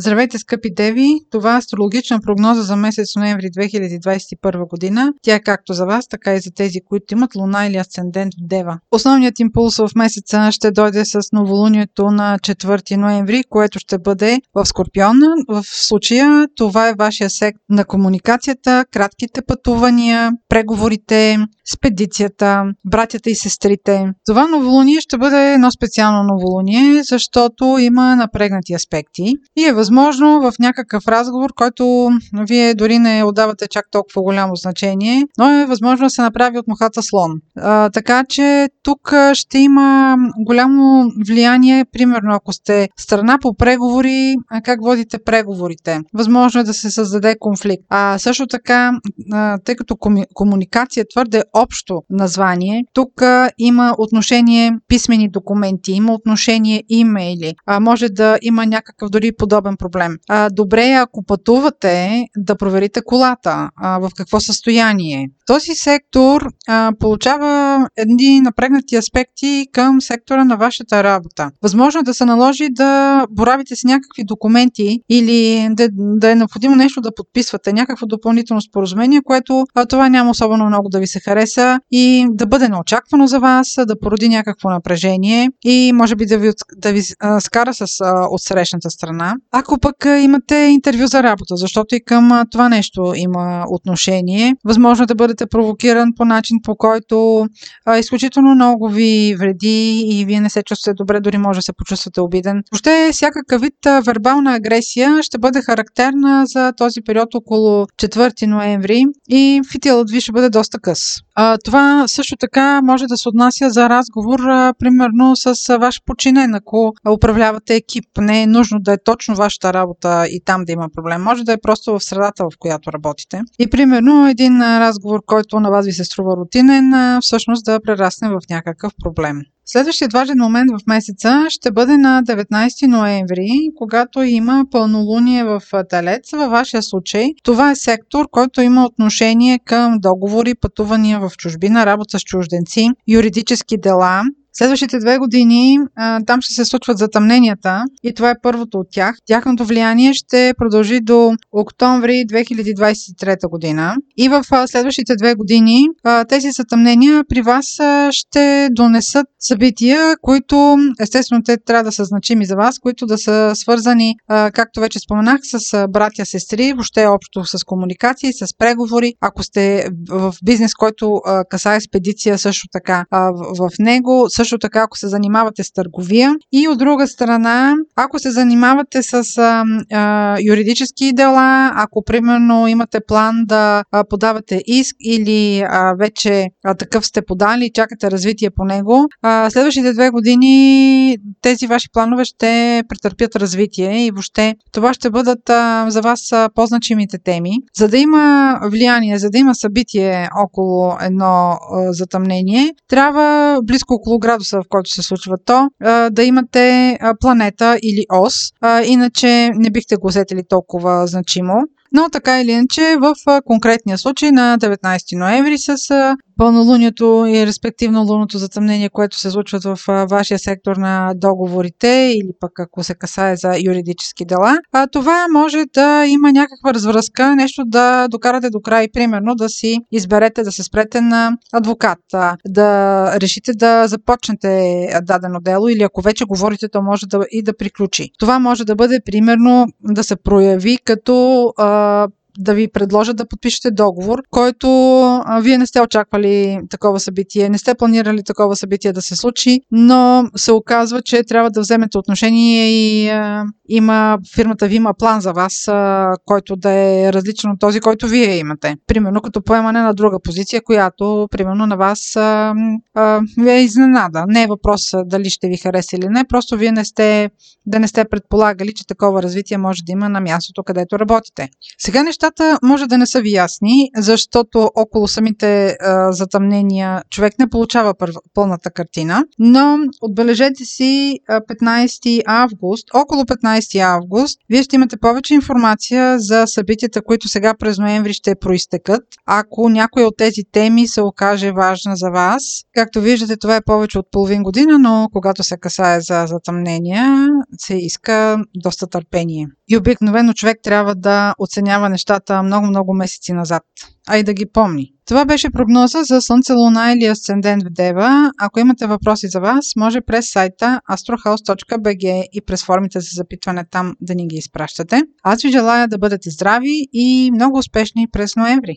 Здравейте, скъпи деви! Това е астрологична прогноза за месец ноември 2021 година. Тя е както за вас, така и за тези, които имат луна или асцендент в Дева. Основният импулс в месеца ще дойде с новолунието на 4 ноември, което ще бъде в Скорпион. В случая това е вашия сект на комуникацията, кратките пътувания, преговорите, спедицията, братята и сестрите. Това новолуние ще бъде едно специално новолуние, защото има напрегнати аспекти и е възможно в някакъв разговор, който вие дори не отдавате чак толкова голямо значение, но е възможно да се направи от мухата слон. А, така че тук ще има голямо влияние, примерно ако сте страна по преговори, как водите преговорите. Възможно е да се създаде конфликт. А също така, тъй като комуникация е твърде общо название, тук има отношение писмени документи, има отношение имейли, а може да има някакъв дори подобен проблем. А, добре ако пътувате, да проверите колата, а, в какво състояние. Този сектор а, получава едни напрегнати аспекти към сектора на вашата работа. Възможно е да се наложи да боравите с някакви документи или да, да е необходимо нещо да подписвате, някакво допълнително споразумение, което а, това няма особено много да ви се хареса и да бъде неочаквано за вас, да породи някакво напрежение и може би да ви, да ви а, скара с а, отсрещната страна. Ако пък имате интервю за работа, защото и към това нещо има отношение, възможно е да бъдете провокиран по начин, по който а, изключително много ви вреди и вие не се чувствате добре, дори може да се почувствате обиден. Въобще, всякакъв вид вербална агресия ще бъде характерна за този период около 4 ноември и фитилът ви ще бъде доста къс. А, това също така може да се отнася за разговор, а, примерно с ваш починен, ако управлявате екип. Не е нужно да е точно вашата работа и там да има проблем. Може да е просто в средата, в която работите. И примерно един разговор, който на вас ви се струва рутинен, всъщност да прерасне в някакъв проблем. Следващият важен момент в месеца ще бъде на 19 ноември, когато има пълнолуние в Талец. Във вашия случай това е сектор, който има отношение към договори, пътувания в чужбина, работа с чужденци, юридически дела, Следващите две години там ще се случват затъмненията и това е първото от тях. Тяхното влияние ще продължи до октомври 2023 година. И в следващите две години тези затъмнения при вас ще донесат събития, които естествено те трябва да са значими за вас, които да са свързани, както вече споменах, с а, братя, сестри, въобще общо с комуникации, с преговори. Ако сте в бизнес, който а, касае експедиция също така в, в него, също така, ако се занимавате с търговия. И от друга страна, ако се занимавате с а, а, юридически дела, ако примерно имате план да а, подавате иск или а, вече а, такъв сте подали и чакате развитие по него, а, следващите две години тези ваши планове ще претърпят развитие и въобще това ще бъдат а, за вас а, по-значимите теми. За да има влияние, за да има събитие около едно а, затъмнение, трябва близко около градуса, в който се случва то, да имате планета или ос, иначе не бихте го усетили толкова значимо. Но така или иначе, в конкретния случай на 19 ноември с пълнолунието и респективно лунното затъмнение, което се случват в вашия сектор на договорите или пък ако се касае за юридически дела, а това може да има някаква развръзка, нещо да докарате до край, примерно да си изберете да се спрете на адвокат, да решите да започнете дадено дело или ако вече говорите, то може да и да приключи. Това може да бъде примерно да се прояви като uh, да ви предложат да подпишете договор, който а, вие не сте очаквали такова събитие, не сте планирали такова събитие да се случи, но се оказва, че трябва да вземете отношение и а, има, фирмата ви има план за вас, а, който да е различен от този, който вие имате. Примерно като поемане на друга позиция, която примерно на вас а, а, ви е изненада. Не е въпрос дали ще ви хареса или не, просто вие не сте, да не сте предполагали, че такова развитие може да има на мястото, където работите. Сега нещата нещата може да не са ви ясни, защото около самите а, затъмнения човек не получава пър... пълната картина, но отбележете си 15 август, около 15 август, вие ще имате повече информация за събитията, които сега през ноември ще проистекат. Ако някой от тези теми се окаже важна за вас, както виждате, това е повече от половин година, но когато се касае за затъмнения, се иска доста търпение. И обикновено човек трябва да оценява нещата много-много месеци назад, а и да ги помни. Това беше прогноза за Слънце, Луна или Асцендент в Дева. Ако имате въпроси за вас, може през сайта astrohouse.bg и през формите за запитване там да ни ги изпращате. Аз ви желая да бъдете здрави и много успешни през ноември.